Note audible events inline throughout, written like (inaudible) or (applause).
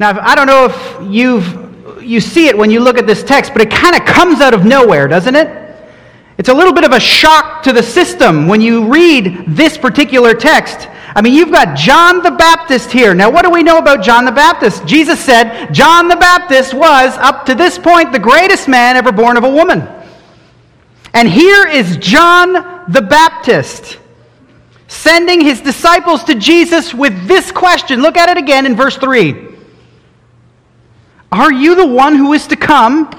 Now, I don't know if you've, you see it when you look at this text, but it kind of comes out of nowhere, doesn't it? It's a little bit of a shock to the system when you read this particular text. I mean, you've got John the Baptist here. Now, what do we know about John the Baptist? Jesus said John the Baptist was, up to this point, the greatest man ever born of a woman. And here is John the Baptist sending his disciples to Jesus with this question. Look at it again in verse 3. Are you the one who is to come,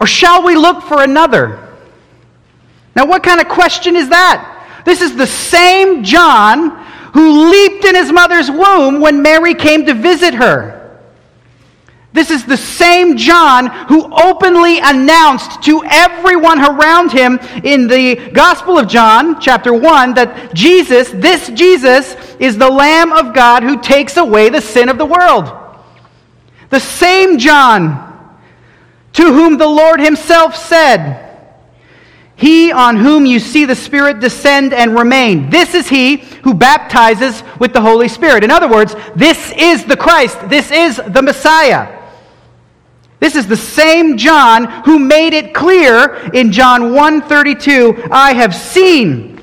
or shall we look for another? Now, what kind of question is that? This is the same John who leaped in his mother's womb when Mary came to visit her. This is the same John who openly announced to everyone around him in the Gospel of John, chapter 1, that Jesus, this Jesus, is the Lamb of God who takes away the sin of the world. The same John to whom the Lord himself said, he on whom you see the Spirit descend and remain. This is he who baptizes with the Holy Spirit. In other words, this is the Christ. This is the Messiah. This is the same John who made it clear in John 1:32, I have seen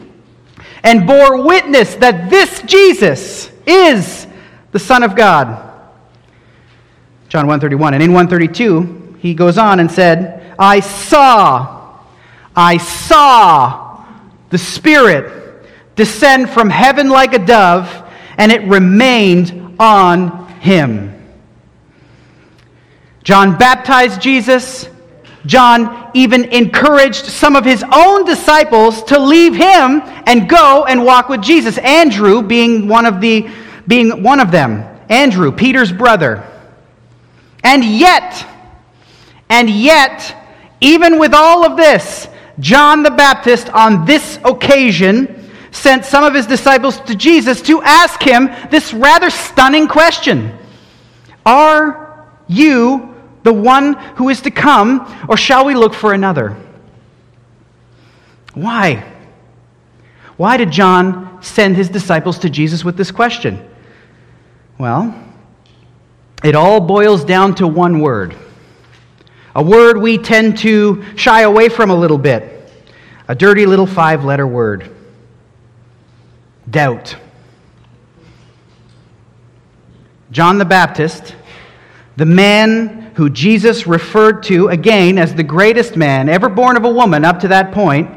and bore witness that this Jesus is the Son of God. John 1:31 and in 132 he goes on and said, I saw I saw the Spirit descend from heaven like a dove, and it remained on him. John baptized Jesus. John even encouraged some of his own disciples to leave him and go and walk with Jesus. Andrew being one of the being one of them. Andrew, Peter's brother. And yet, and yet, even with all of this, John the Baptist, on this occasion, sent some of his disciples to Jesus to ask him this rather stunning question Are you the one who is to come, or shall we look for another? Why? Why did John send his disciples to Jesus with this question? Well, it all boils down to one word a word we tend to shy away from a little bit. A dirty little five letter word doubt. John the Baptist, the man who Jesus referred to again as the greatest man ever born of a woman up to that point,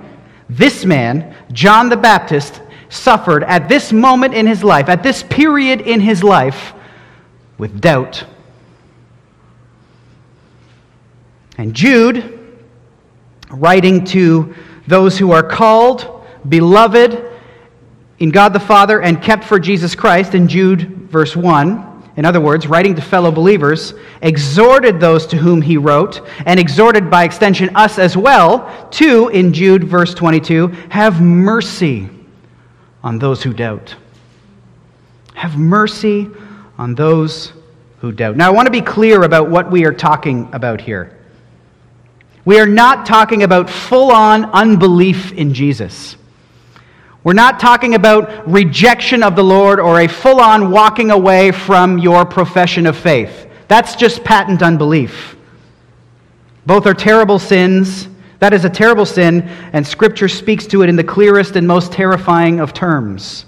this man, John the Baptist, suffered at this moment in his life, at this period in his life, with doubt. And Jude, writing to those who are called, beloved in God the Father, and kept for Jesus Christ, in Jude verse 1, in other words, writing to fellow believers, exhorted those to whom he wrote, and exhorted by extension us as well, to, in Jude verse 22, have mercy on those who doubt. Have mercy on those who doubt. Now, I want to be clear about what we are talking about here. We are not talking about full on unbelief in Jesus. We're not talking about rejection of the Lord or a full on walking away from your profession of faith. That's just patent unbelief. Both are terrible sins. That is a terrible sin, and Scripture speaks to it in the clearest and most terrifying of terms.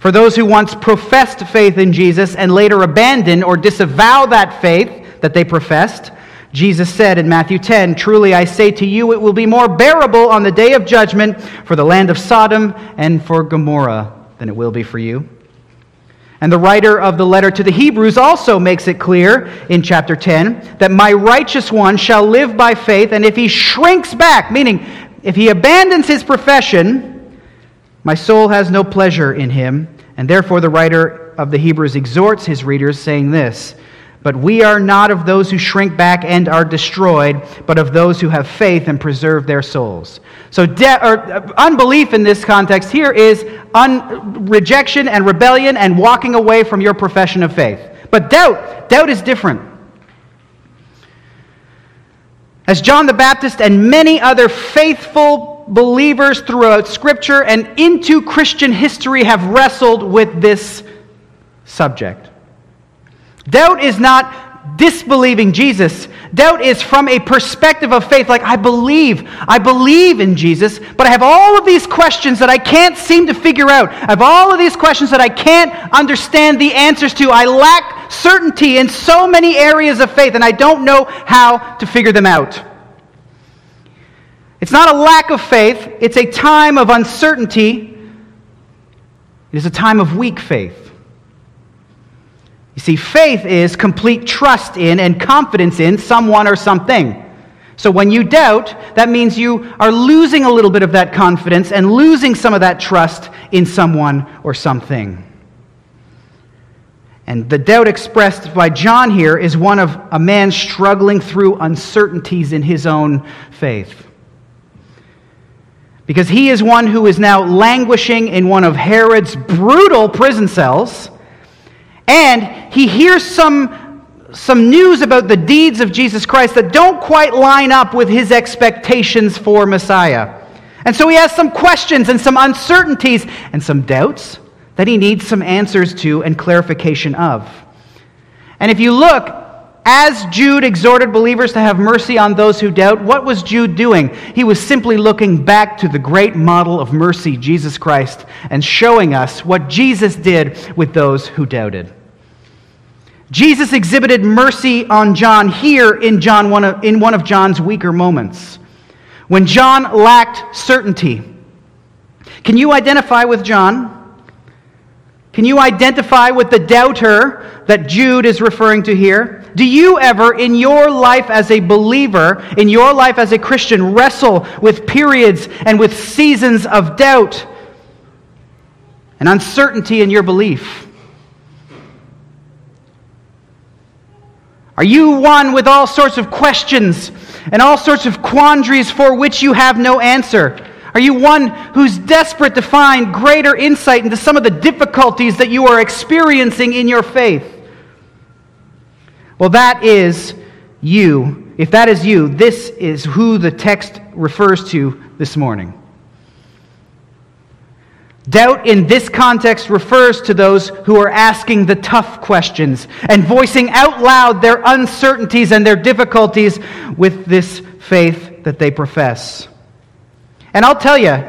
For those who once professed faith in Jesus and later abandon or disavow that faith that they professed, Jesus said in Matthew 10, Truly I say to you, it will be more bearable on the day of judgment for the land of Sodom and for Gomorrah than it will be for you. And the writer of the letter to the Hebrews also makes it clear in chapter 10 that my righteous one shall live by faith, and if he shrinks back, meaning if he abandons his profession, my soul has no pleasure in him. And therefore, the writer of the Hebrews exhorts his readers, saying this but we are not of those who shrink back and are destroyed, but of those who have faith and preserve their souls. So, de- or, uh, unbelief in this context here is un- rejection and rebellion and walking away from your profession of faith. But doubt, doubt is different. As John the Baptist and many other faithful believers throughout Scripture and into Christian history have wrestled with this subject. Doubt is not disbelieving Jesus. Doubt is from a perspective of faith, like, I believe, I believe in Jesus, but I have all of these questions that I can't seem to figure out. I have all of these questions that I can't understand the answers to. I lack certainty in so many areas of faith, and I don't know how to figure them out. It's not a lack of faith, it's a time of uncertainty. It is a time of weak faith. You see, faith is complete trust in and confidence in someone or something. So when you doubt, that means you are losing a little bit of that confidence and losing some of that trust in someone or something. And the doubt expressed by John here is one of a man struggling through uncertainties in his own faith. Because he is one who is now languishing in one of Herod's brutal prison cells and he hears some, some news about the deeds of Jesus Christ that don't quite line up with his expectations for Messiah. And so he has some questions and some uncertainties and some doubts that he needs some answers to and clarification of. And if you look, as Jude exhorted believers to have mercy on those who doubt, what was Jude doing? He was simply looking back to the great model of mercy, Jesus Christ, and showing us what Jesus did with those who doubted. Jesus exhibited mercy on John here in, John one of, in one of John's weaker moments, when John lacked certainty. Can you identify with John? Can you identify with the doubter that Jude is referring to here? Do you ever, in your life as a believer, in your life as a Christian, wrestle with periods and with seasons of doubt and uncertainty in your belief? Are you one with all sorts of questions and all sorts of quandaries for which you have no answer? Are you one who's desperate to find greater insight into some of the difficulties that you are experiencing in your faith? Well, that is you. If that is you, this is who the text refers to this morning. Doubt in this context refers to those who are asking the tough questions and voicing out loud their uncertainties and their difficulties with this faith that they profess. And I'll tell you,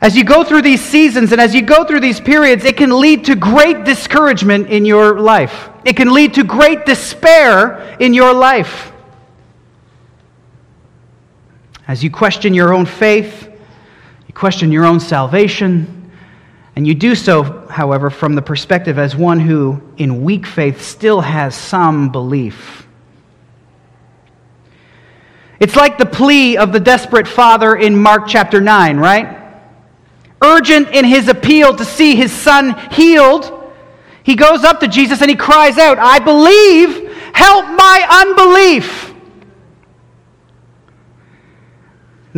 as you go through these seasons and as you go through these periods, it can lead to great discouragement in your life. It can lead to great despair in your life. As you question your own faith, you question your own salvation, and you do so, however, from the perspective as one who, in weak faith, still has some belief. It's like the plea of the desperate father in Mark chapter 9, right? Urgent in his appeal to see his son healed, he goes up to Jesus and he cries out, I believe, help my unbelief.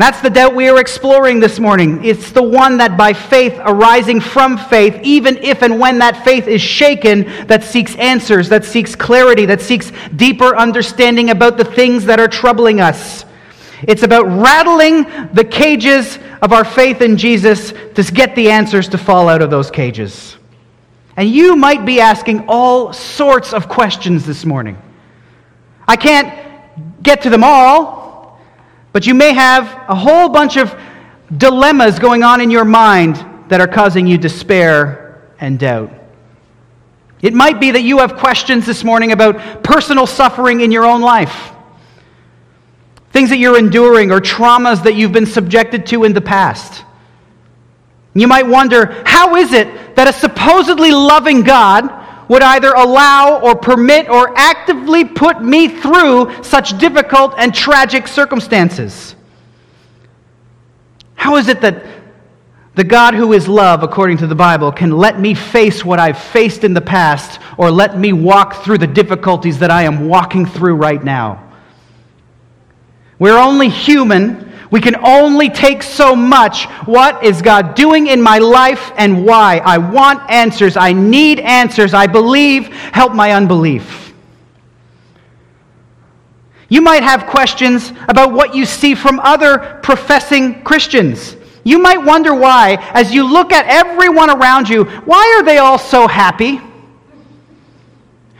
And that's the doubt we are exploring this morning. It's the one that by faith arising from faith, even if and when that faith is shaken, that seeks answers, that seeks clarity, that seeks deeper understanding about the things that are troubling us. It's about rattling the cages of our faith in Jesus to get the answers to fall out of those cages. And you might be asking all sorts of questions this morning. I can't get to them all. But you may have a whole bunch of dilemmas going on in your mind that are causing you despair and doubt. It might be that you have questions this morning about personal suffering in your own life, things that you're enduring, or traumas that you've been subjected to in the past. You might wonder how is it that a supposedly loving God would either allow or permit or actively put me through such difficult and tragic circumstances? How is it that the God who is love, according to the Bible, can let me face what I've faced in the past or let me walk through the difficulties that I am walking through right now? We're only human we can only take so much. What is God doing in my life and why? I want answers. I need answers. I believe. Help my unbelief. You might have questions about what you see from other professing Christians. You might wonder why, as you look at everyone around you, why are they all so happy?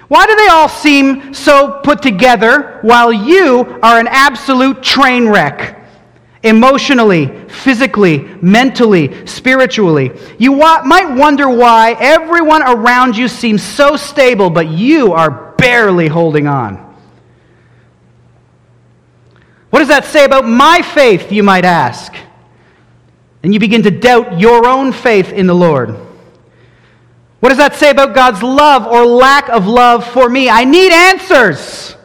Why do they all seem so put together while you are an absolute train wreck? Emotionally, physically, mentally, spiritually. You wa- might wonder why everyone around you seems so stable, but you are barely holding on. What does that say about my faith, you might ask? And you begin to doubt your own faith in the Lord. What does that say about God's love or lack of love for me? I need answers.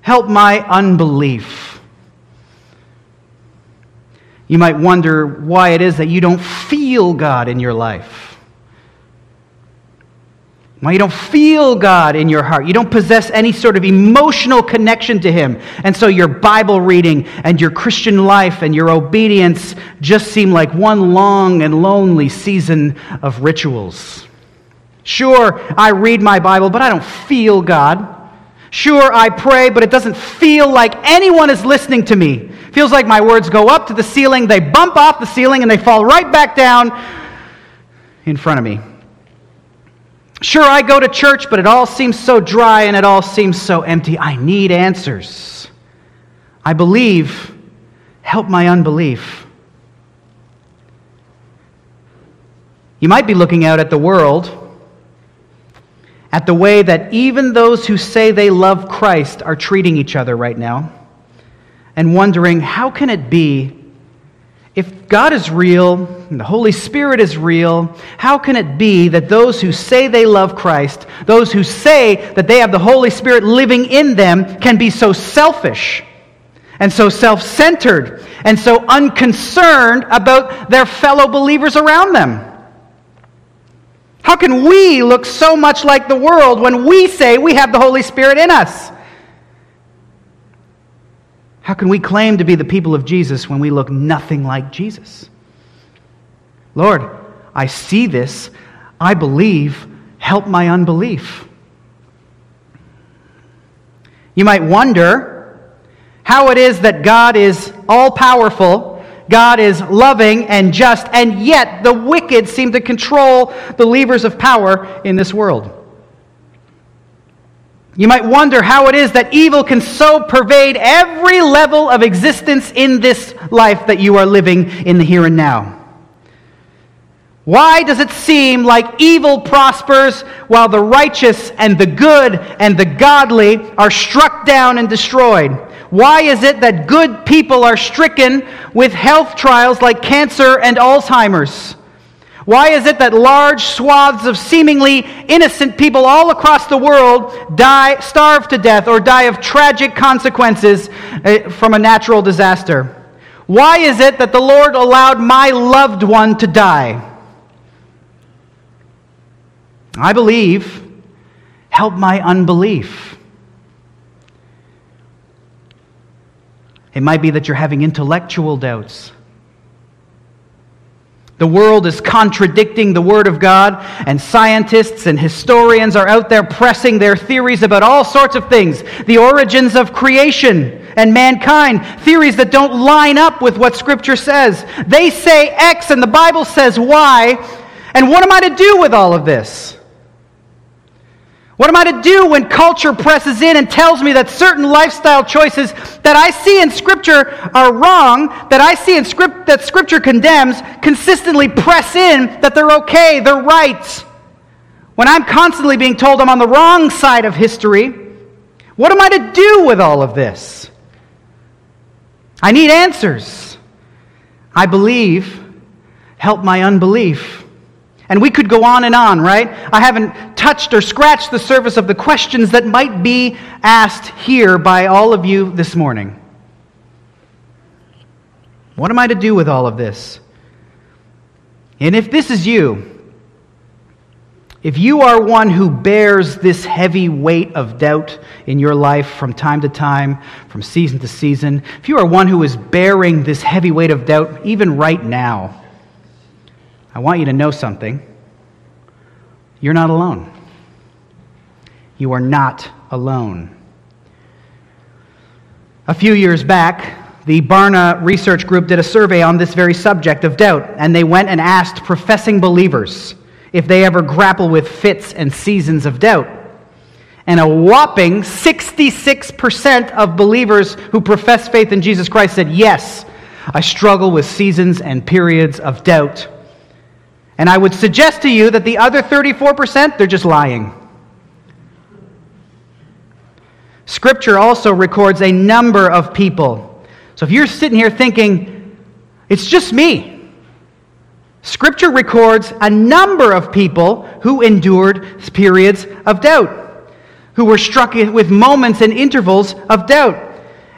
Help my unbelief. You might wonder why it is that you don't feel God in your life. Why you don't feel God in your heart. You don't possess any sort of emotional connection to Him. And so your Bible reading and your Christian life and your obedience just seem like one long and lonely season of rituals. Sure, I read my Bible, but I don't feel God. Sure, I pray, but it doesn't feel like anyone is listening to me. It feels like my words go up to the ceiling, they bump off the ceiling, and they fall right back down in front of me. Sure, I go to church, but it all seems so dry and it all seems so empty. I need answers. I believe. Help my unbelief. You might be looking out at the world at the way that even those who say they love Christ are treating each other right now and wondering how can it be if God is real and the Holy Spirit is real, how can it be that those who say they love Christ, those who say that they have the Holy Spirit living in them, can be so selfish and so self centered and so unconcerned about their fellow believers around them? How can we look so much like the world when we say we have the Holy Spirit in us? How can we claim to be the people of Jesus when we look nothing like Jesus? Lord, I see this. I believe. Help my unbelief. You might wonder how it is that God is all powerful God is loving and just, and yet the wicked seem to control the levers of power in this world. You might wonder how it is that evil can so pervade every level of existence in this life that you are living in the here and now. Why does it seem like evil prospers while the righteous and the good and the godly are struck down and destroyed? Why is it that good people are stricken with health trials like cancer and Alzheimer's? Why is it that large swaths of seemingly innocent people all across the world die, starve to death, or die of tragic consequences eh, from a natural disaster? Why is it that the Lord allowed my loved one to die? I believe, help my unbelief. It might be that you're having intellectual doubts. The world is contradicting the Word of God, and scientists and historians are out there pressing their theories about all sorts of things the origins of creation and mankind, theories that don't line up with what Scripture says. They say X, and the Bible says Y, and what am I to do with all of this? What am I to do when culture presses in and tells me that certain lifestyle choices that I see in Scripture are wrong, that I see in script, that Scripture condemns, consistently press in that they're okay, they're right? When I'm constantly being told I'm on the wrong side of history, what am I to do with all of this? I need answers. I believe. Help my unbelief. And we could go on and on, right? I haven't touched or scratched the surface of the questions that might be asked here by all of you this morning. What am I to do with all of this? And if this is you, if you are one who bears this heavy weight of doubt in your life from time to time, from season to season, if you are one who is bearing this heavy weight of doubt even right now, I want you to know something. You're not alone. You are not alone. A few years back, the Barna Research Group did a survey on this very subject of doubt, and they went and asked professing believers if they ever grapple with fits and seasons of doubt. And a whopping 66% of believers who profess faith in Jesus Christ said, Yes, I struggle with seasons and periods of doubt. And I would suggest to you that the other 34%, they're just lying. Scripture also records a number of people. So if you're sitting here thinking, it's just me, Scripture records a number of people who endured periods of doubt, who were struck with moments and intervals of doubt.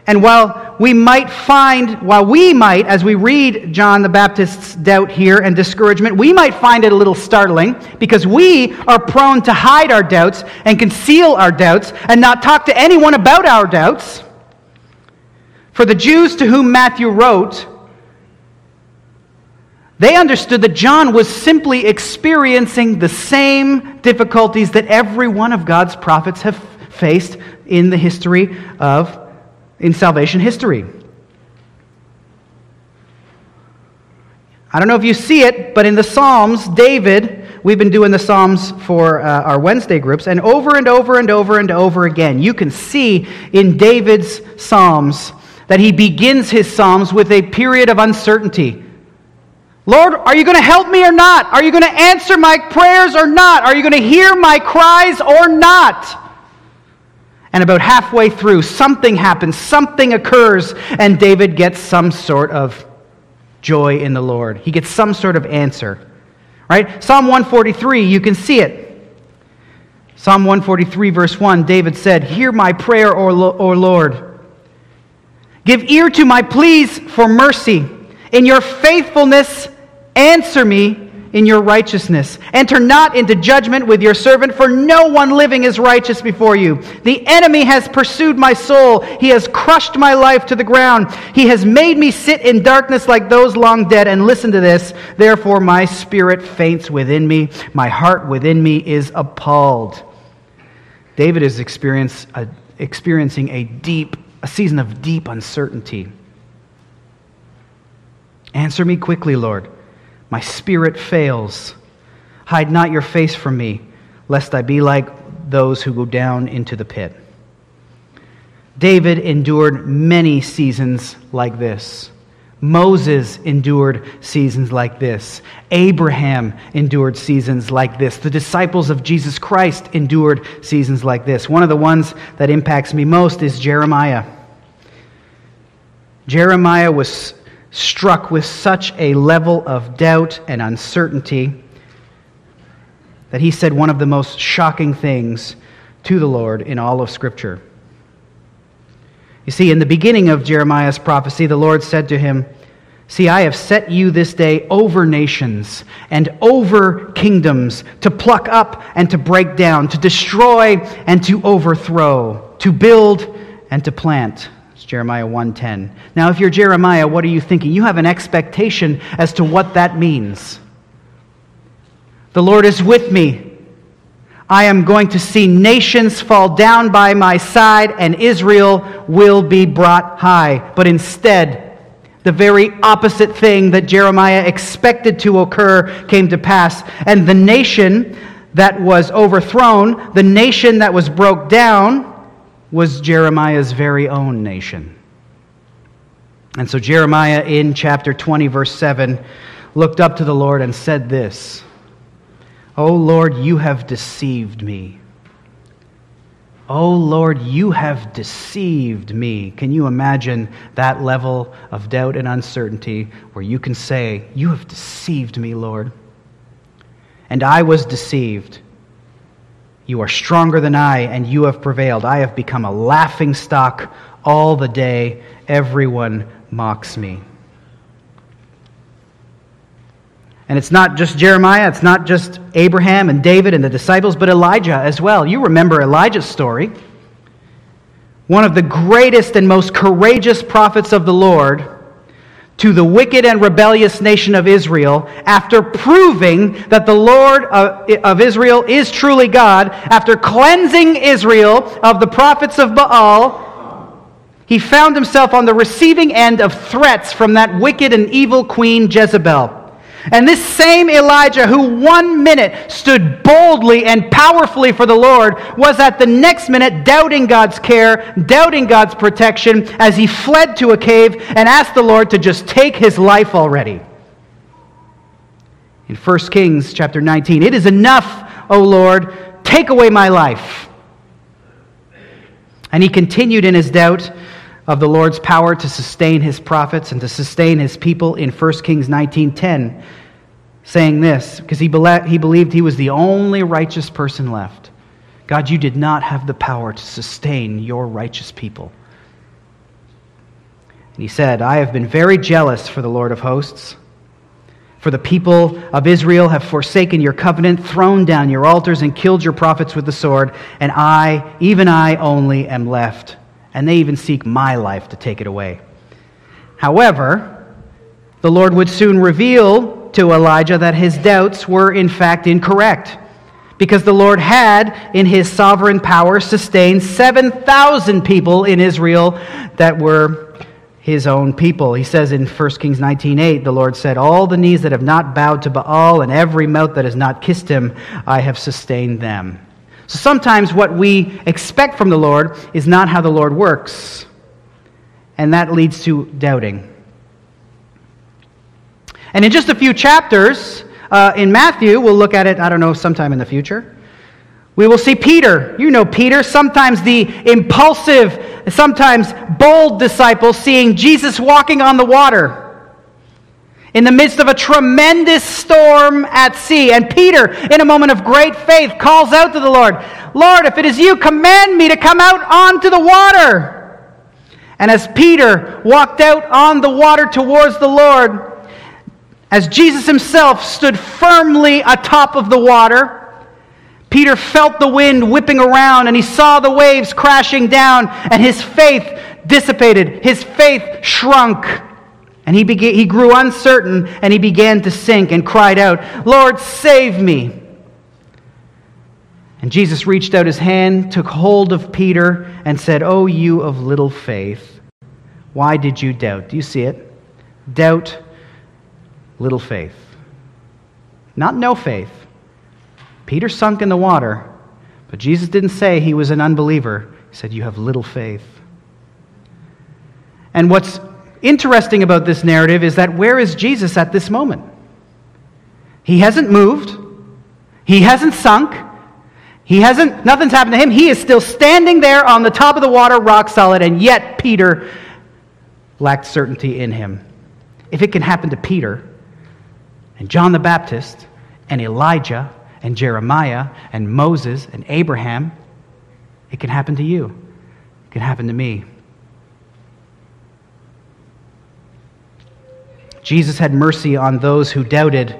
And while we might find, while we might, as we read John the Baptist's doubt here and discouragement, we might find it a little startling because we are prone to hide our doubts and conceal our doubts and not talk to anyone about our doubts. For the Jews to whom Matthew wrote, they understood that John was simply experiencing the same difficulties that every one of God's prophets have faced in the history of in salvation history. I don't know if you see it, but in the Psalms, David, we've been doing the Psalms for uh, our Wednesday groups, and over and over and over and over again, you can see in David's Psalms that he begins his Psalms with a period of uncertainty. Lord, are you going to help me or not? Are you going to answer my prayers or not? Are you going to hear my cries or not? And about halfway through, something happens, something occurs, and David gets some sort of joy in the Lord. He gets some sort of answer. Right? Psalm 143, you can see it. Psalm 143, verse 1, David said, Hear my prayer, O Lord. Give ear to my pleas for mercy. In your faithfulness, answer me in your righteousness. Enter not into judgment with your servant, for no one living is righteous before you. The enemy has pursued my soul. He has crushed my life to the ground. He has made me sit in darkness like those long dead. And listen to this. Therefore, my spirit faints within me. My heart within me is appalled. David is uh, experiencing a deep, a season of deep uncertainty. Answer me quickly, Lord. My spirit fails. Hide not your face from me, lest I be like those who go down into the pit. David endured many seasons like this. Moses endured seasons like this. Abraham endured seasons like this. The disciples of Jesus Christ endured seasons like this. One of the ones that impacts me most is Jeremiah. Jeremiah was struck with such a level of doubt and uncertainty that he said one of the most shocking things to the Lord in all of Scripture. You see, in the beginning of Jeremiah's prophecy, the Lord said to him, See, I have set you this day over nations and over kingdoms to pluck up and to break down, to destroy and to overthrow, to build and to plant. Jeremiah 1:10. Now if you're Jeremiah, what are you thinking? You have an expectation as to what that means. The Lord is with me. I am going to see nations fall down by my side and Israel will be brought high. But instead, the very opposite thing that Jeremiah expected to occur came to pass. And the nation that was overthrown, the nation that was broke down, was Jeremiah's very own nation. And so Jeremiah in chapter 20, verse 7, looked up to the Lord and said this O Lord, you have deceived me. O Lord, you have deceived me. Can you imagine that level of doubt and uncertainty where you can say, You have deceived me, Lord? And I was deceived. You are stronger than I, and you have prevailed. I have become a laughing stock all the day. Everyone mocks me. And it's not just Jeremiah, it's not just Abraham and David and the disciples, but Elijah as well. You remember Elijah's story. One of the greatest and most courageous prophets of the Lord to the wicked and rebellious nation of Israel after proving that the Lord of Israel is truly God, after cleansing Israel of the prophets of Baal. He found himself on the receiving end of threats from that wicked and evil queen Jezebel. And this same Elijah, who one minute stood boldly and powerfully for the Lord, was at the next minute doubting God's care, doubting God's protection, as he fled to a cave and asked the Lord to just take his life already. In 1 Kings chapter 19, it is enough, O Lord, take away my life. And he continued in his doubt of the Lord's power to sustain his prophets and to sustain his people in 1 Kings 19:10 saying this because he, he believed he was the only righteous person left. God, you did not have the power to sustain your righteous people. And he said, I have been very jealous for the Lord of hosts. For the people of Israel have forsaken your covenant, thrown down your altars, and killed your prophets with the sword, and I, even I only, am left and they even seek my life to take it away. However, the Lord would soon reveal to Elijah that his doubts were in fact incorrect, because the Lord had, in his sovereign power, sustained 7,000 people in Israel that were his own people. He says in 1 Kings 19:8, the Lord said, "All the knees that have not bowed to Baal and every mouth that has not kissed him, I have sustained them." So sometimes what we expect from the Lord is not how the Lord works, and that leads to doubting. And in just a few chapters uh, in Matthew, we'll look at it, I don't know, sometime in the future. We will see Peter. You know Peter, sometimes the impulsive, sometimes bold disciple, seeing Jesus walking on the water in the midst of a tremendous storm at sea. And Peter, in a moment of great faith, calls out to the Lord, Lord, if it is you, command me to come out onto the water. And as Peter walked out on the water towards the Lord, as Jesus himself stood firmly atop of the water, Peter felt the wind whipping around and he saw the waves crashing down, and his faith dissipated. His faith shrunk. And he, began, he grew uncertain and he began to sink and cried out, Lord, save me. And Jesus reached out his hand, took hold of Peter, and said, Oh, you of little faith, why did you doubt? Do you see it? Doubt, little faith. Not no faith. Peter sunk in the water, but Jesus didn't say he was an unbeliever. He said, You have little faith. And what's interesting about this narrative is that where is Jesus at this moment? He hasn't moved, he hasn't sunk. He hasn't, nothing's happened to him. He is still standing there on the top of the water, rock solid, and yet Peter lacked certainty in him. If it can happen to Peter, and John the Baptist, and Elijah, and Jeremiah, and Moses, and Abraham, it can happen to you. It can happen to me. Jesus had mercy on those who doubted.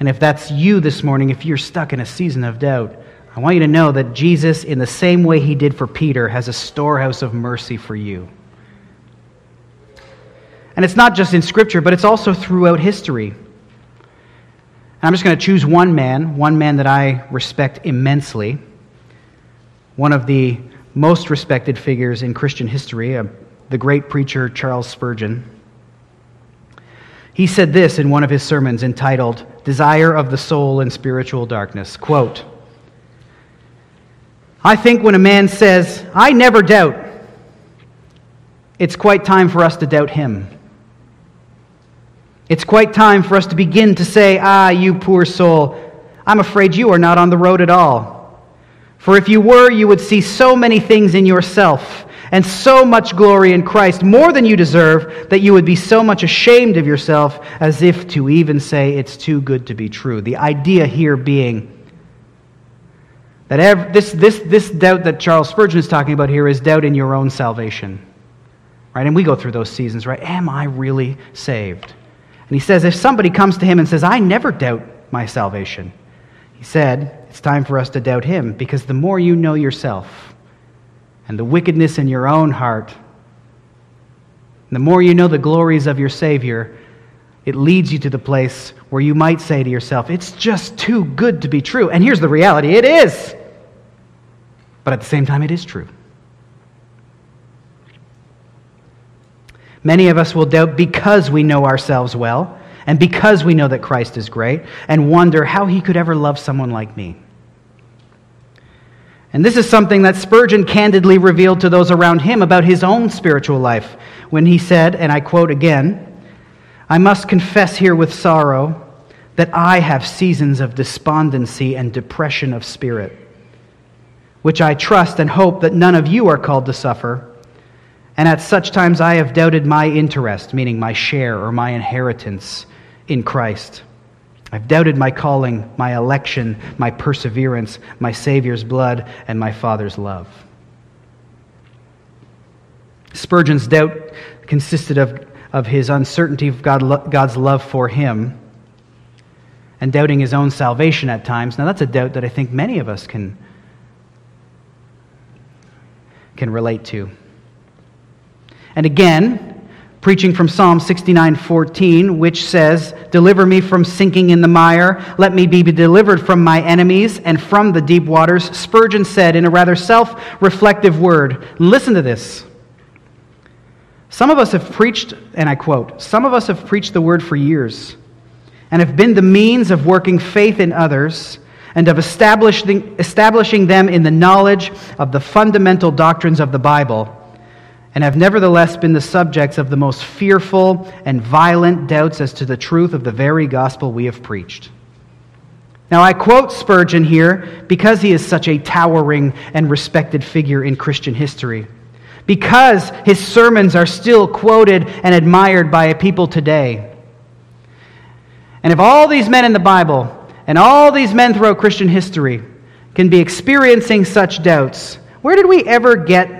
And if that's you this morning, if you're stuck in a season of doubt, I want you to know that Jesus, in the same way he did for Peter, has a storehouse of mercy for you. And it's not just in Scripture, but it's also throughout history. And I'm just going to choose one man, one man that I respect immensely, one of the most respected figures in Christian history, uh, the great preacher Charles Spurgeon. He said this in one of his sermons entitled Desire of the Soul in Spiritual Darkness. Quote, I think when a man says, I never doubt, it's quite time for us to doubt him. It's quite time for us to begin to say, Ah, you poor soul, I'm afraid you are not on the road at all. For if you were, you would see so many things in yourself and so much glory in Christ, more than you deserve, that you would be so much ashamed of yourself as if to even say it's too good to be true. The idea here being that this, this, this doubt that Charles Spurgeon is talking about here is doubt in your own salvation. Right? And we go through those seasons, right? Am I really saved? And he says, if somebody comes to him and says, I never doubt my salvation, he said, it's time for us to doubt him because the more you know yourself, and the wickedness in your own heart, the more you know the glories of your Savior, it leads you to the place where you might say to yourself, It's just too good to be true. And here's the reality it is. But at the same time, it is true. Many of us will doubt because we know ourselves well, and because we know that Christ is great, and wonder how he could ever love someone like me. And this is something that Spurgeon candidly revealed to those around him about his own spiritual life when he said, and I quote again, I must confess here with sorrow that I have seasons of despondency and depression of spirit, which I trust and hope that none of you are called to suffer. And at such times I have doubted my interest, meaning my share or my inheritance in Christ. I've doubted my calling, my election, my perseverance, my Savior's blood, and my Father's love. Spurgeon's doubt consisted of, of his uncertainty of God, God's love for him and doubting his own salvation at times. Now, that's a doubt that I think many of us can, can relate to. And again, preaching from Psalm 69:14, which says, "Deliver me from sinking in the mire; let me be delivered from my enemies and from the deep waters." Spurgeon said in a rather self-reflective word, listen to this. Some of us have preached, and I quote, "Some of us have preached the word for years and have been the means of working faith in others." And of establishing, establishing them in the knowledge of the fundamental doctrines of the Bible and have nevertheless been the subjects of the most fearful and violent doubts as to the truth of the very gospel we have preached. Now, I quote Spurgeon here because he is such a towering and respected figure in Christian history, because his sermons are still quoted and admired by people today. And if all these men in the Bible and all these men throughout Christian history can be experiencing such doubts, where did we ever get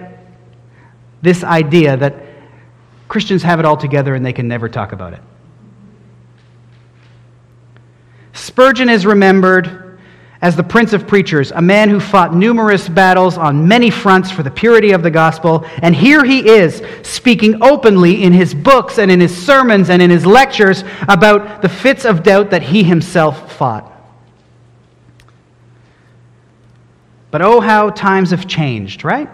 this idea that Christians have it all together and they can never talk about it. Spurgeon is remembered as the Prince of Preachers, a man who fought numerous battles on many fronts for the purity of the gospel. And here he is, speaking openly in his books and in his sermons and in his lectures about the fits of doubt that he himself fought. But oh, how times have changed, right?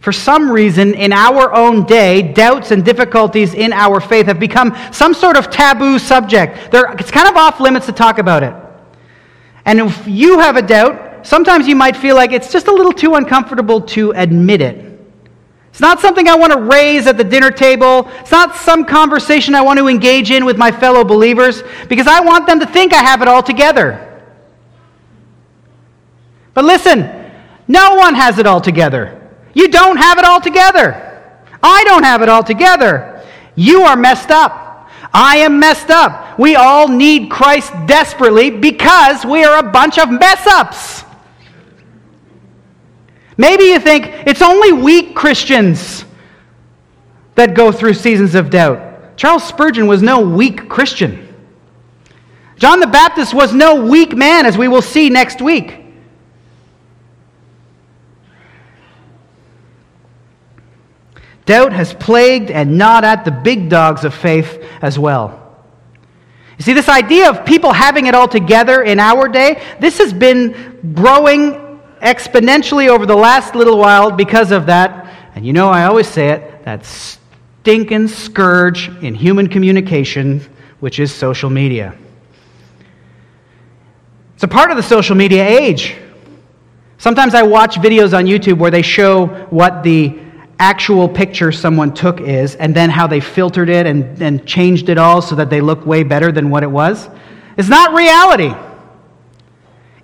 For some reason, in our own day, doubts and difficulties in our faith have become some sort of taboo subject. They're, it's kind of off limits to talk about it. And if you have a doubt, sometimes you might feel like it's just a little too uncomfortable to admit it. It's not something I want to raise at the dinner table. It's not some conversation I want to engage in with my fellow believers because I want them to think I have it all together. But listen, no one has it all together. You don't have it all together. I don't have it all together. You are messed up. I am messed up. We all need Christ desperately because we are a bunch of mess ups. Maybe you think it's only weak Christians that go through seasons of doubt. Charles Spurgeon was no weak Christian. John the Baptist was no weak man, as we will see next week. Doubt has plagued and gnawed at the big dogs of faith as well. You see, this idea of people having it all together in our day, this has been growing exponentially over the last little while because of that. And you know, I always say it that stinking scourge in human communication, which is social media. It's a part of the social media age. Sometimes I watch videos on YouTube where they show what the actual picture someone took is, and then how they filtered it and, and changed it all so that they look way better than what it was. It's not reality.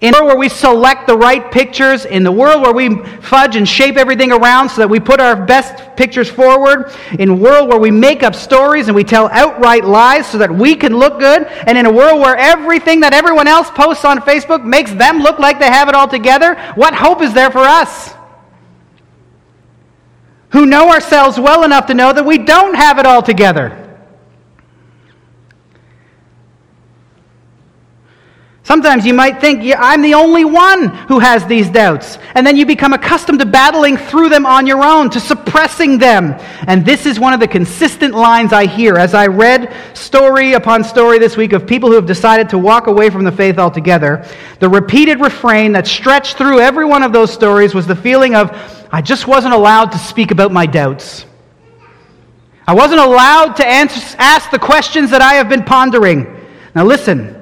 In the world where we select the right pictures, in the world where we fudge and shape everything around so that we put our best pictures forward, in a world where we make up stories and we tell outright lies so that we can look good, and in a world where everything that everyone else posts on Facebook makes them look like they have it all together, what hope is there for us? Who know ourselves well enough to know that we don't have it all together. Sometimes you might think, yeah, I'm the only one who has these doubts. And then you become accustomed to battling through them on your own, to suppressing them. And this is one of the consistent lines I hear as I read story upon story this week of people who have decided to walk away from the faith altogether. The repeated refrain that stretched through every one of those stories was the feeling of, I just wasn't allowed to speak about my doubts. I wasn't allowed to answer, ask the questions that I have been pondering. Now, listen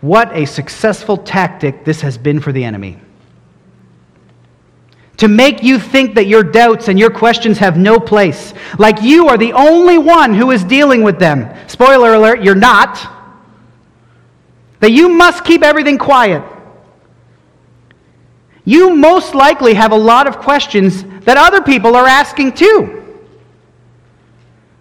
what a successful tactic this has been for the enemy. To make you think that your doubts and your questions have no place, like you are the only one who is dealing with them. Spoiler alert, you're not. That you must keep everything quiet. You most likely have a lot of questions that other people are asking too.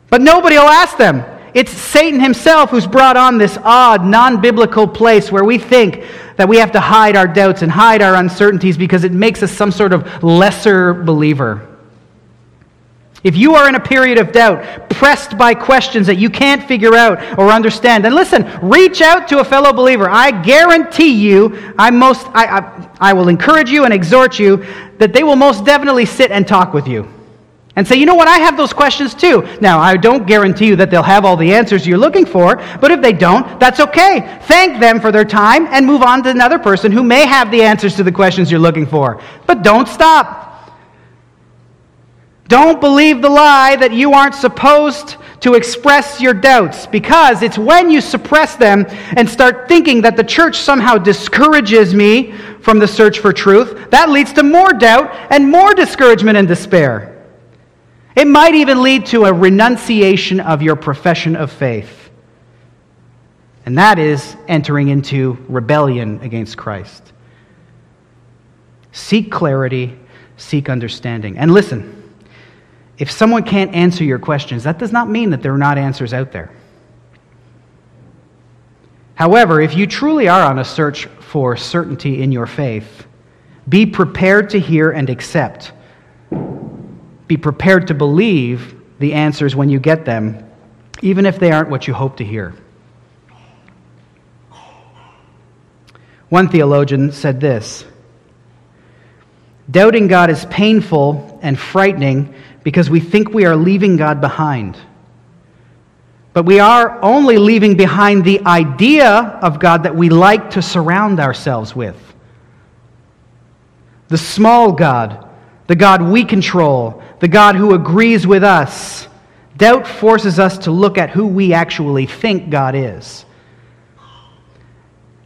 But nobody will ask them. It's Satan himself who's brought on this odd, non biblical place where we think that we have to hide our doubts and hide our uncertainties because it makes us some sort of lesser believer. If you are in a period of doubt, pressed by questions that you can't figure out or understand, then listen, reach out to a fellow believer. I guarantee you, I, most, I, I, I will encourage you and exhort you that they will most definitely sit and talk with you and say, you know what, I have those questions too. Now, I don't guarantee you that they'll have all the answers you're looking for, but if they don't, that's okay. Thank them for their time and move on to another person who may have the answers to the questions you're looking for. But don't stop. Don't believe the lie that you aren't supposed to express your doubts because it's when you suppress them and start thinking that the church somehow discourages me from the search for truth that leads to more doubt and more discouragement and despair. It might even lead to a renunciation of your profession of faith. And that is entering into rebellion against Christ. Seek clarity, seek understanding. And listen, if someone can't answer your questions, that does not mean that there are not answers out there. However, if you truly are on a search for certainty in your faith, be prepared to hear and accept be prepared to believe the answers when you get them, even if they aren't what you hope to hear. One theologian said this Doubting God is painful and frightening because we think we are leaving God behind. But we are only leaving behind the idea of God that we like to surround ourselves with. The small God, the God we control, the God who agrees with us. Doubt forces us to look at who we actually think God is,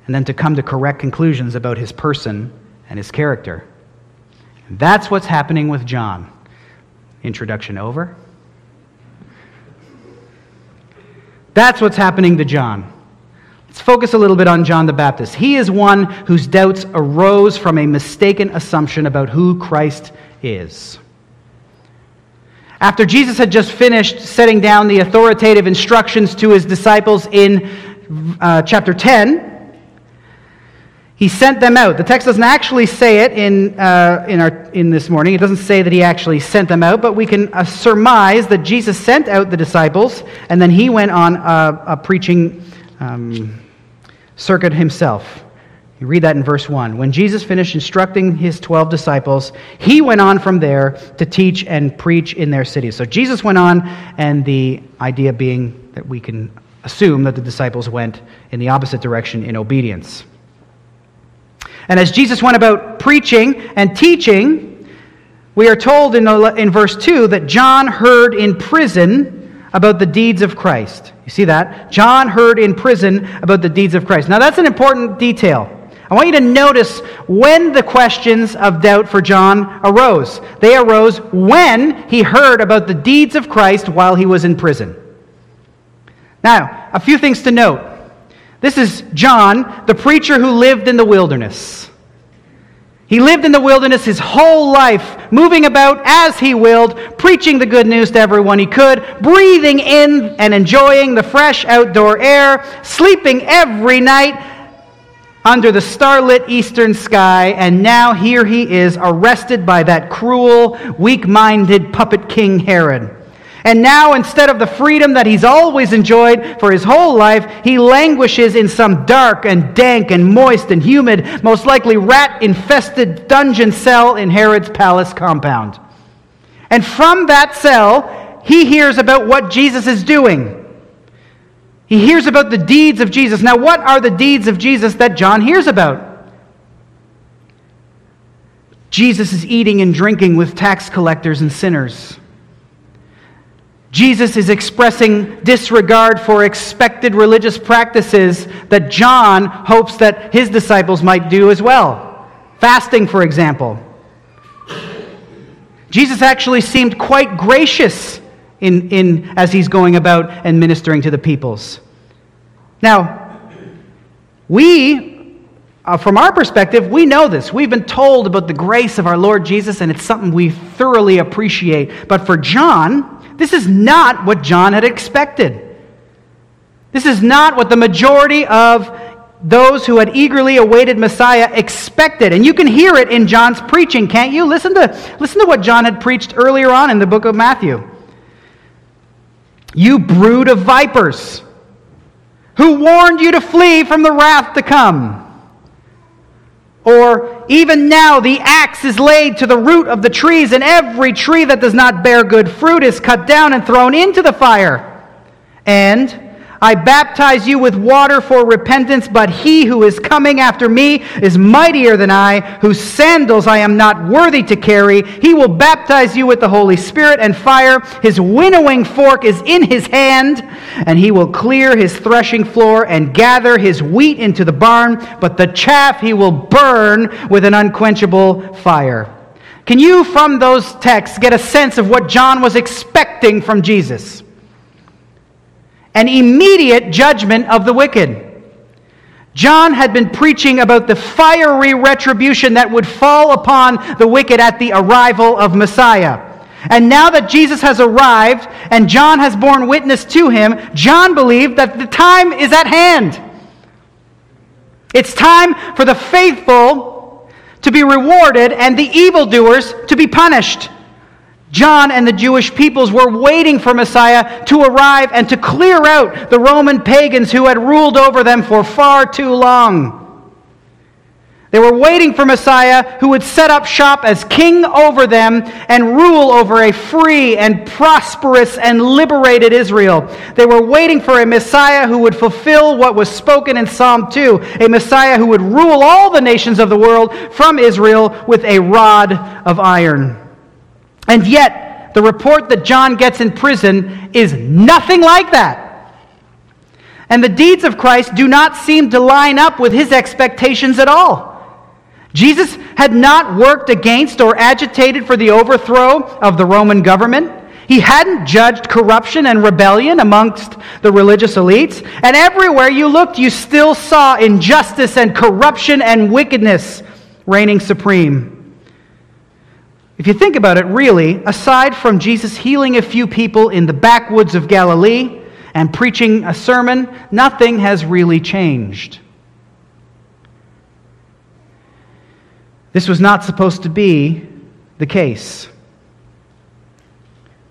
and then to come to correct conclusions about his person and his character. That's what's happening with John. Introduction over. That's what's happening to John. Let's focus a little bit on John the Baptist. He is one whose doubts arose from a mistaken assumption about who Christ is. After Jesus had just finished setting down the authoritative instructions to his disciples in uh, chapter 10, he sent them out. The text doesn't actually say it in, uh, in, our, in this morning. It doesn't say that he actually sent them out, but we can uh, surmise that Jesus sent out the disciples, and then he went on a, a preaching um, circuit himself. You read that in verse 1. When Jesus finished instructing his 12 disciples, he went on from there to teach and preach in their cities. So Jesus went on, and the idea being that we can assume that the disciples went in the opposite direction in obedience. And as Jesus went about preaching and teaching, we are told in, in verse 2 that John heard in prison about the deeds of Christ. You see that? John heard in prison about the deeds of Christ. Now, that's an important detail. I want you to notice when the questions of doubt for John arose. They arose when he heard about the deeds of Christ while he was in prison. Now, a few things to note. This is John, the preacher who lived in the wilderness. He lived in the wilderness his whole life, moving about as he willed, preaching the good news to everyone he could, breathing in and enjoying the fresh outdoor air, sleeping every night, under the starlit eastern sky, and now here he is arrested by that cruel, weak minded puppet king Herod. And now, instead of the freedom that he's always enjoyed for his whole life, he languishes in some dark and dank and moist and humid, most likely rat infested dungeon cell in Herod's palace compound. And from that cell, he hears about what Jesus is doing. He hears about the deeds of Jesus. Now, what are the deeds of Jesus that John hears about? Jesus is eating and drinking with tax collectors and sinners. Jesus is expressing disregard for expected religious practices that John hopes that his disciples might do as well. Fasting, for example. Jesus actually seemed quite gracious in, in, as he's going about and ministering to the peoples. Now, we, uh, from our perspective, we know this. We've been told about the grace of our Lord Jesus, and it's something we thoroughly appreciate. But for John, this is not what John had expected. This is not what the majority of those who had eagerly awaited Messiah expected. And you can hear it in John's preaching, can't you? Listen to, listen to what John had preached earlier on in the book of Matthew. You brood of vipers, who warned you to flee from the wrath to come. Or, even now the axe is laid to the root of the trees, and every tree that does not bear good fruit is cut down and thrown into the fire. And, I baptize you with water for repentance, but he who is coming after me is mightier than I, whose sandals I am not worthy to carry. He will baptize you with the Holy Spirit and fire. His winnowing fork is in his hand, and he will clear his threshing floor and gather his wheat into the barn, but the chaff he will burn with an unquenchable fire. Can you, from those texts, get a sense of what John was expecting from Jesus? An immediate judgment of the wicked. John had been preaching about the fiery retribution that would fall upon the wicked at the arrival of Messiah. And now that Jesus has arrived and John has borne witness to him, John believed that the time is at hand. It's time for the faithful to be rewarded and the evildoers to be punished. John and the Jewish peoples were waiting for Messiah to arrive and to clear out the Roman pagans who had ruled over them for far too long. They were waiting for Messiah who would set up shop as king over them and rule over a free and prosperous and liberated Israel. They were waiting for a Messiah who would fulfill what was spoken in Psalm 2, a Messiah who would rule all the nations of the world from Israel with a rod of iron. And yet, the report that John gets in prison is nothing like that. And the deeds of Christ do not seem to line up with his expectations at all. Jesus had not worked against or agitated for the overthrow of the Roman government. He hadn't judged corruption and rebellion amongst the religious elites. And everywhere you looked, you still saw injustice and corruption and wickedness reigning supreme. If you think about it, really, aside from Jesus healing a few people in the backwoods of Galilee and preaching a sermon, nothing has really changed. This was not supposed to be the case.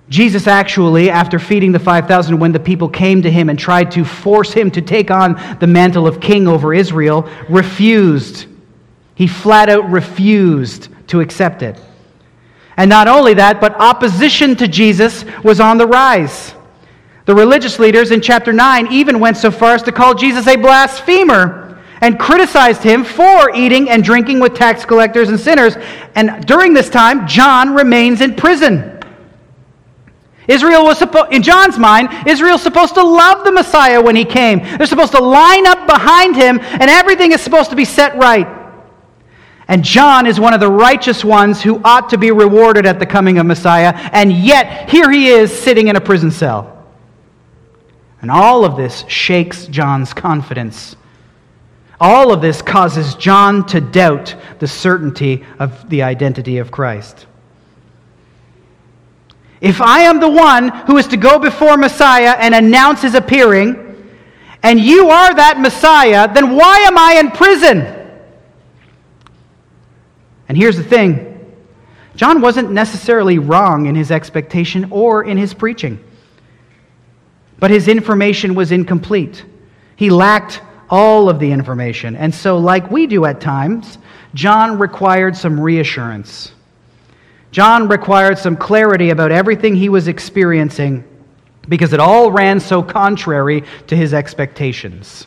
Jesus actually, after feeding the 5,000, when the people came to him and tried to force him to take on the mantle of king over Israel, refused. He flat out refused to accept it. And not only that, but opposition to Jesus was on the rise. The religious leaders in chapter 9 even went so far as to call Jesus a blasphemer and criticized him for eating and drinking with tax collectors and sinners. And during this time, John remains in prison. Israel was supposed, in John's mind, Israel's supposed to love the Messiah when he came. They're supposed to line up behind him, and everything is supposed to be set right. And John is one of the righteous ones who ought to be rewarded at the coming of Messiah, and yet here he is sitting in a prison cell. And all of this shakes John's confidence. All of this causes John to doubt the certainty of the identity of Christ. If I am the one who is to go before Messiah and announce his appearing, and you are that Messiah, then why am I in prison? And here's the thing John wasn't necessarily wrong in his expectation or in his preaching, but his information was incomplete. He lacked all of the information. And so, like we do at times, John required some reassurance. John required some clarity about everything he was experiencing because it all ran so contrary to his expectations.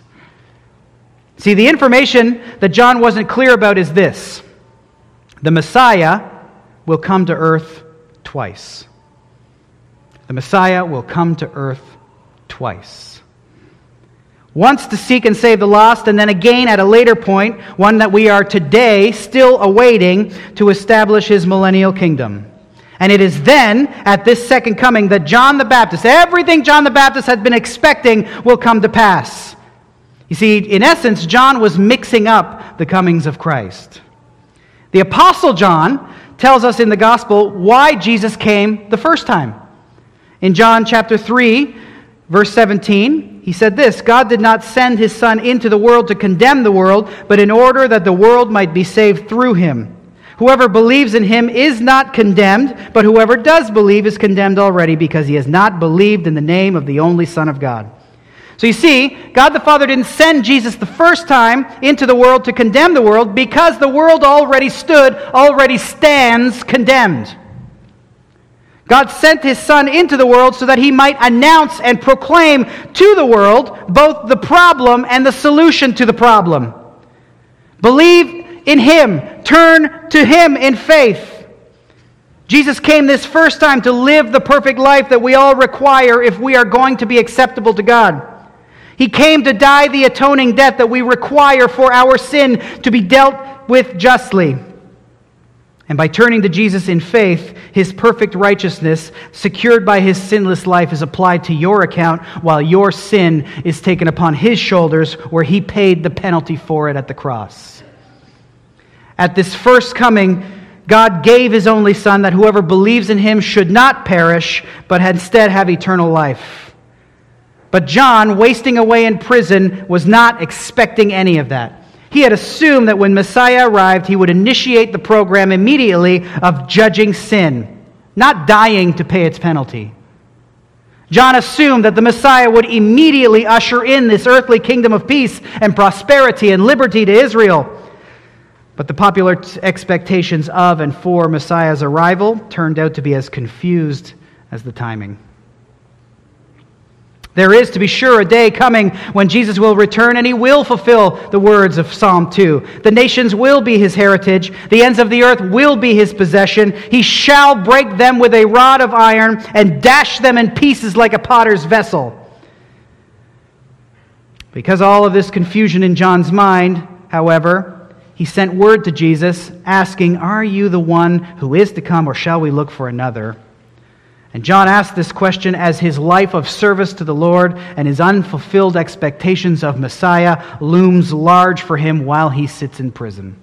See, the information that John wasn't clear about is this the Messiah will come to earth twice. The Messiah will come to earth twice. Once to seek and save the lost, and then again at a later point, one that we are today still awaiting to establish his millennial kingdom. And it is then, at this second coming, that John the Baptist, everything John the Baptist had been expecting, will come to pass. You see, in essence, John was mixing up the comings of Christ. The Apostle John tells us in the Gospel why Jesus came the first time. In John chapter 3, verse 17, he said this God did not send his Son into the world to condemn the world, but in order that the world might be saved through him. Whoever believes in him is not condemned, but whoever does believe is condemned already because he has not believed in the name of the only Son of God. So you see, God the Father didn't send Jesus the first time into the world to condemn the world because the world already stood, already stands condemned. God sent his Son into the world so that he might announce and proclaim to the world both the problem and the solution to the problem. Believe in Him. Turn to Him in faith. Jesus came this first time to live the perfect life that we all require if we are going to be acceptable to God. He came to die the atoning death that we require for our sin to be dealt with justly. And by turning to Jesus in faith, his perfect righteousness, secured by his sinless life, is applied to your account while your sin is taken upon his shoulders, where he paid the penalty for it at the cross. At this first coming, God gave his only Son that whoever believes in him should not perish, but instead have eternal life. But John, wasting away in prison, was not expecting any of that. He had assumed that when Messiah arrived, he would initiate the program immediately of judging sin, not dying to pay its penalty. John assumed that the Messiah would immediately usher in this earthly kingdom of peace and prosperity and liberty to Israel. But the popular expectations of and for Messiah's arrival turned out to be as confused as the timing. There is, to be sure, a day coming when Jesus will return and he will fulfill the words of Psalm 2. The nations will be his heritage, the ends of the earth will be his possession. He shall break them with a rod of iron and dash them in pieces like a potter's vessel. Because all of this confusion in John's mind, however, he sent word to Jesus asking, Are you the one who is to come, or shall we look for another? And John asked this question as his life of service to the Lord and his unfulfilled expectations of Messiah looms large for him while he sits in prison.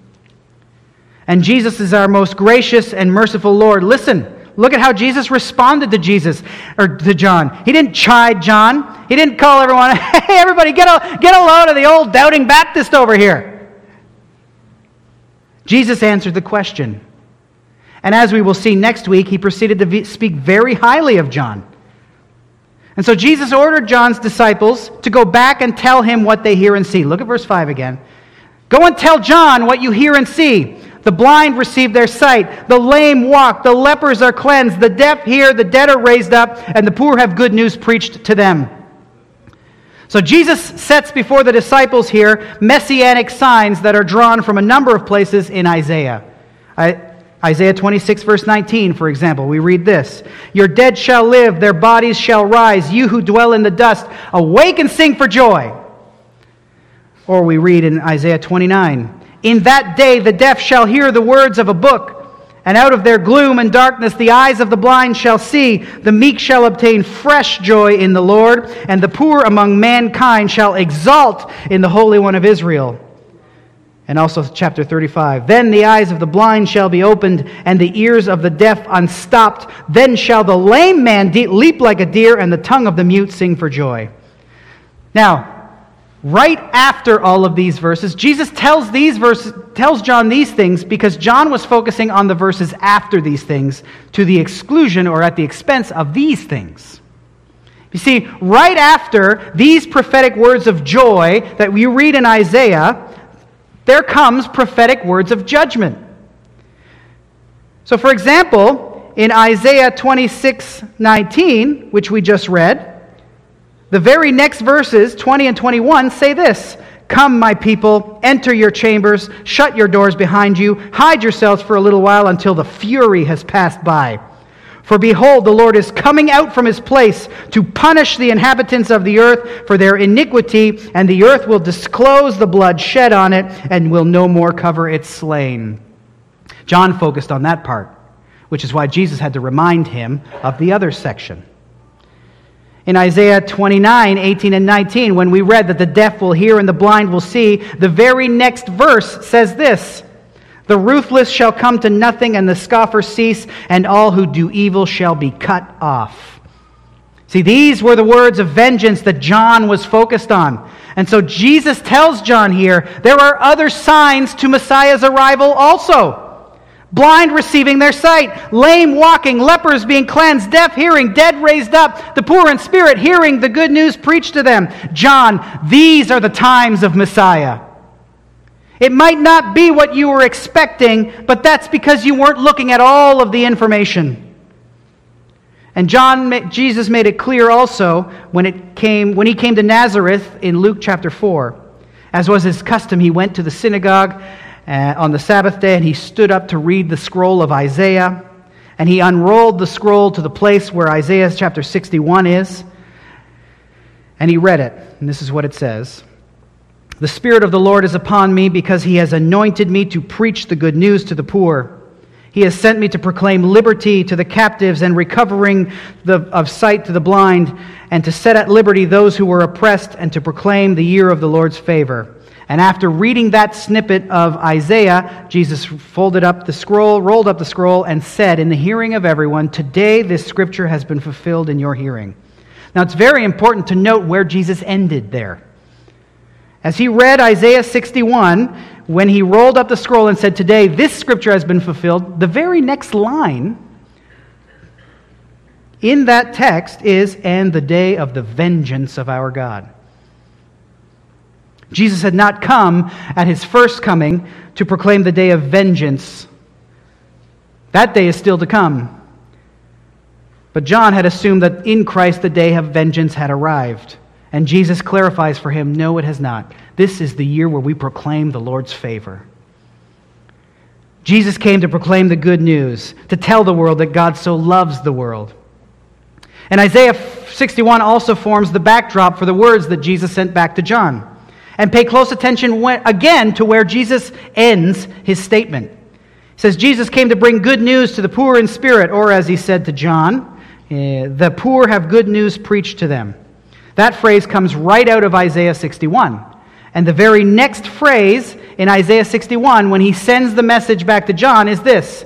And Jesus is our most gracious and merciful Lord. Listen, look at how Jesus responded to Jesus or to John. He didn't chide John. He didn't call everyone, (laughs) "Hey, everybody, get a, get a load of the old doubting Baptist over here." Jesus answered the question. And as we will see next week, he proceeded to speak very highly of John. And so Jesus ordered John's disciples to go back and tell him what they hear and see. Look at verse 5 again. Go and tell John what you hear and see. The blind receive their sight, the lame walk, the lepers are cleansed, the deaf hear, the dead are raised up, and the poor have good news preached to them. So Jesus sets before the disciples here messianic signs that are drawn from a number of places in Isaiah. I, Isaiah 26, verse 19, for example, we read this Your dead shall live, their bodies shall rise. You who dwell in the dust, awake and sing for joy. Or we read in Isaiah 29, In that day the deaf shall hear the words of a book and out of their gloom and darkness the eyes of the blind shall see. The meek shall obtain fresh joy in the Lord, and the poor among mankind shall exalt in the Holy One of Israel. And also, chapter 35. Then the eyes of the blind shall be opened, and the ears of the deaf unstopped. Then shall the lame man de- leap like a deer, and the tongue of the mute sing for joy. Now, right after all of these verses jesus tells these verses tells john these things because john was focusing on the verses after these things to the exclusion or at the expense of these things you see right after these prophetic words of joy that we read in isaiah there comes prophetic words of judgment so for example in isaiah 26 19 which we just read the very next verses, 20 and 21, say this Come, my people, enter your chambers, shut your doors behind you, hide yourselves for a little while until the fury has passed by. For behold, the Lord is coming out from his place to punish the inhabitants of the earth for their iniquity, and the earth will disclose the blood shed on it and will no more cover its slain. John focused on that part, which is why Jesus had to remind him of the other section. In Isaiah 29, 18, and 19, when we read that the deaf will hear and the blind will see, the very next verse says this the ruthless shall come to nothing, and the scoffer cease, and all who do evil shall be cut off. See, these were the words of vengeance that John was focused on. And so Jesus tells John here there are other signs to Messiah's arrival also. Blind receiving their sight, lame walking, lepers being cleansed, deaf hearing, dead raised up, the poor in spirit hearing the good news preached to them. John, these are the times of Messiah. It might not be what you were expecting, but that's because you weren't looking at all of the information. And John, Jesus made it clear also when, it came, when he came to Nazareth in Luke chapter 4. As was his custom, he went to the synagogue uh, on the Sabbath day and he stood up to read the scroll of Isaiah. And he unrolled the scroll to the place where Isaiah chapter 61 is. And he read it. And this is what it says the Spirit of the Lord is upon me because he has anointed me to preach the good news to the poor. He has sent me to proclaim liberty to the captives and recovering the, of sight to the blind, and to set at liberty those who were oppressed, and to proclaim the year of the Lord's favor. And after reading that snippet of Isaiah, Jesus folded up the scroll, rolled up the scroll, and said, in the hearing of everyone, Today this scripture has been fulfilled in your hearing. Now it's very important to note where Jesus ended there. As he read Isaiah 61, when he rolled up the scroll and said, Today this scripture has been fulfilled, the very next line in that text is, And the day of the vengeance of our God. Jesus had not come at his first coming to proclaim the day of vengeance. That day is still to come. But John had assumed that in Christ the day of vengeance had arrived. And Jesus clarifies for him no, it has not. This is the year where we proclaim the Lord's favor. Jesus came to proclaim the good news, to tell the world that God so loves the world. And Isaiah 61 also forms the backdrop for the words that Jesus sent back to John. And pay close attention again to where Jesus ends his statement. He says, Jesus came to bring good news to the poor in spirit, or as he said to John, eh, the poor have good news preached to them. That phrase comes right out of Isaiah 61. And the very next phrase in Isaiah 61, when he sends the message back to John, is this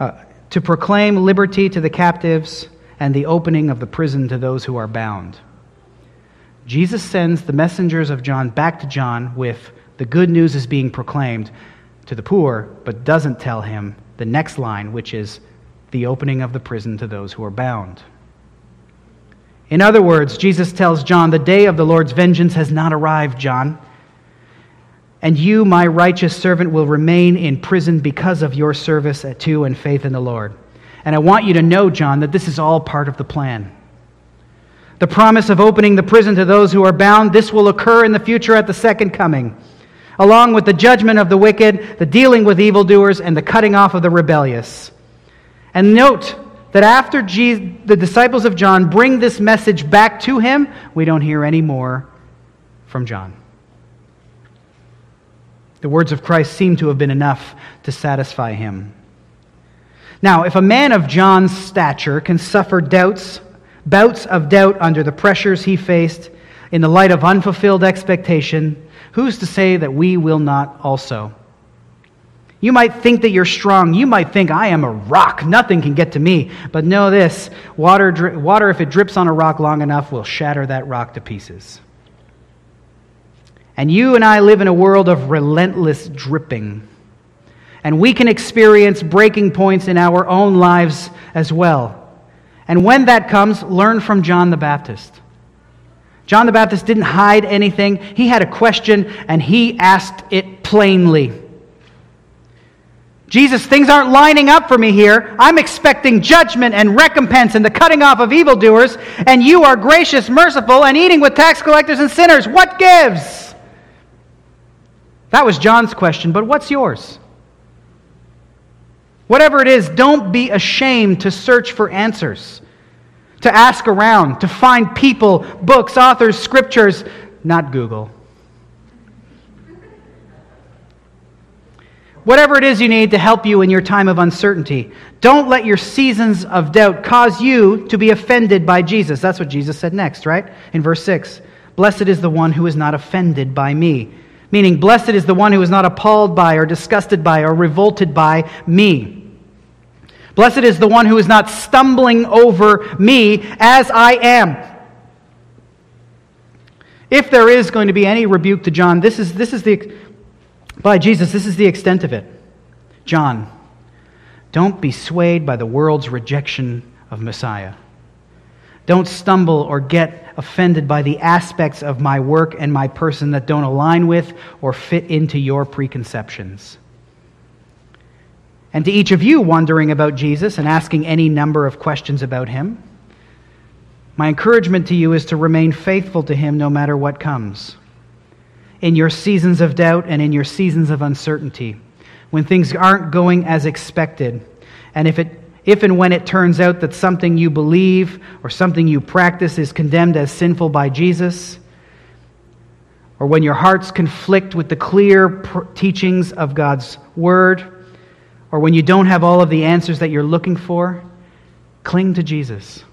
uh, to proclaim liberty to the captives and the opening of the prison to those who are bound. Jesus sends the messengers of John back to John with the good news is being proclaimed to the poor, but doesn't tell him the next line, which is the opening of the prison to those who are bound. In other words, Jesus tells John, The day of the Lord's vengeance has not arrived, John. And you, my righteous servant, will remain in prison because of your service to and faith in the Lord. And I want you to know, John, that this is all part of the plan. The promise of opening the prison to those who are bound, this will occur in the future at the second coming, along with the judgment of the wicked, the dealing with evildoers, and the cutting off of the rebellious. And note, that after Jesus, the disciples of John bring this message back to him, we don't hear any more from John. The words of Christ seem to have been enough to satisfy him. Now, if a man of John's stature can suffer doubts, bouts of doubt under the pressures he faced in the light of unfulfilled expectation, who's to say that we will not also? You might think that you're strong. You might think, I am a rock. Nothing can get to me. But know this water, water, if it drips on a rock long enough, will shatter that rock to pieces. And you and I live in a world of relentless dripping. And we can experience breaking points in our own lives as well. And when that comes, learn from John the Baptist. John the Baptist didn't hide anything, he had a question and he asked it plainly. Jesus, things aren't lining up for me here. I'm expecting judgment and recompense and the cutting off of evildoers, and you are gracious, merciful, and eating with tax collectors and sinners. What gives? That was John's question, but what's yours? Whatever it is, don't be ashamed to search for answers, to ask around, to find people, books, authors, scriptures, not Google. Whatever it is you need to help you in your time of uncertainty, don't let your seasons of doubt cause you to be offended by Jesus. That's what Jesus said next, right? In verse 6 Blessed is the one who is not offended by me. Meaning, blessed is the one who is not appalled by, or disgusted by, or revolted by me. Blessed is the one who is not stumbling over me as I am. If there is going to be any rebuke to John, this is, this is the by Jesus, this is the extent of it. John, don't be swayed by the world's rejection of Messiah. Don't stumble or get offended by the aspects of my work and my person that don't align with or fit into your preconceptions. And to each of you wondering about Jesus and asking any number of questions about him, my encouragement to you is to remain faithful to him no matter what comes in your seasons of doubt and in your seasons of uncertainty, when things aren't going as expected. And if, it, if and when it turns out that something you believe or something you practice is condemned as sinful by Jesus, or when your hearts conflict with the clear pr- teachings of God's Word, or when you don't have all of the answers that you're looking for, cling to Jesus.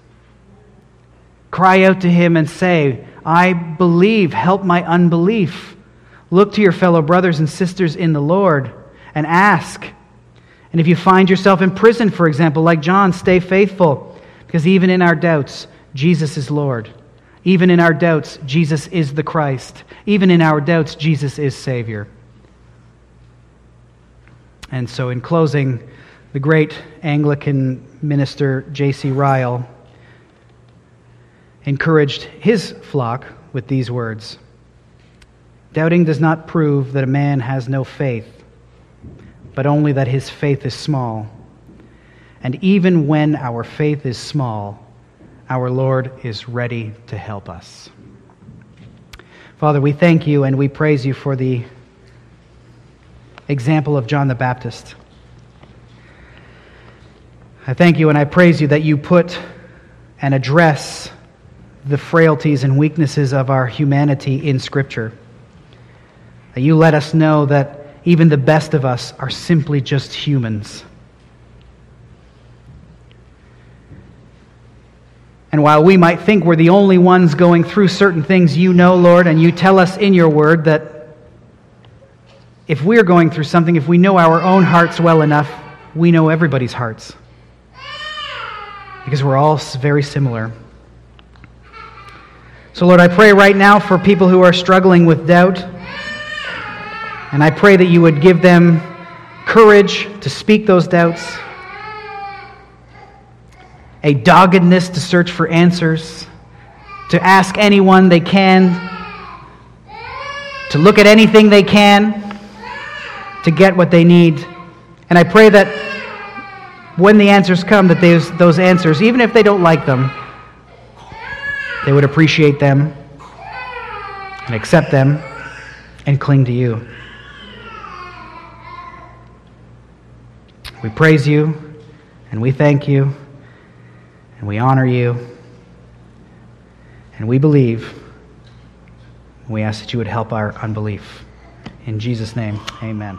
Cry out to Him and say, I believe, help my unbelief. Look to your fellow brothers and sisters in the Lord and ask. And if you find yourself in prison, for example, like John, stay faithful, because even in our doubts, Jesus is Lord. Even in our doubts, Jesus is the Christ. Even in our doubts, Jesus is Savior. And so, in closing, the great Anglican minister J.C. Ryle encouraged his flock with these words Doubting does not prove that a man has no faith, but only that his faith is small. And even when our faith is small, our Lord is ready to help us. Father, we thank you and we praise you for the example of John the Baptist. I thank you and I praise you that you put and address the frailties and weaknesses of our humanity in Scripture. That you let us know that even the best of us are simply just humans. And while we might think we're the only ones going through certain things, you know, Lord, and you tell us in your word that if we're going through something, if we know our own hearts well enough, we know everybody's hearts. Because we're all very similar. So, Lord, I pray right now for people who are struggling with doubt. And I pray that you would give them courage to speak those doubts, a doggedness to search for answers, to ask anyone they can, to look at anything they can to get what they need. And I pray that when the answers come, that those, answers, even if they don't like them, they would appreciate them and accept them and cling to you. We praise you and we thank you and we honor you and we believe. We ask that you would help our unbelief. In Jesus' name, amen.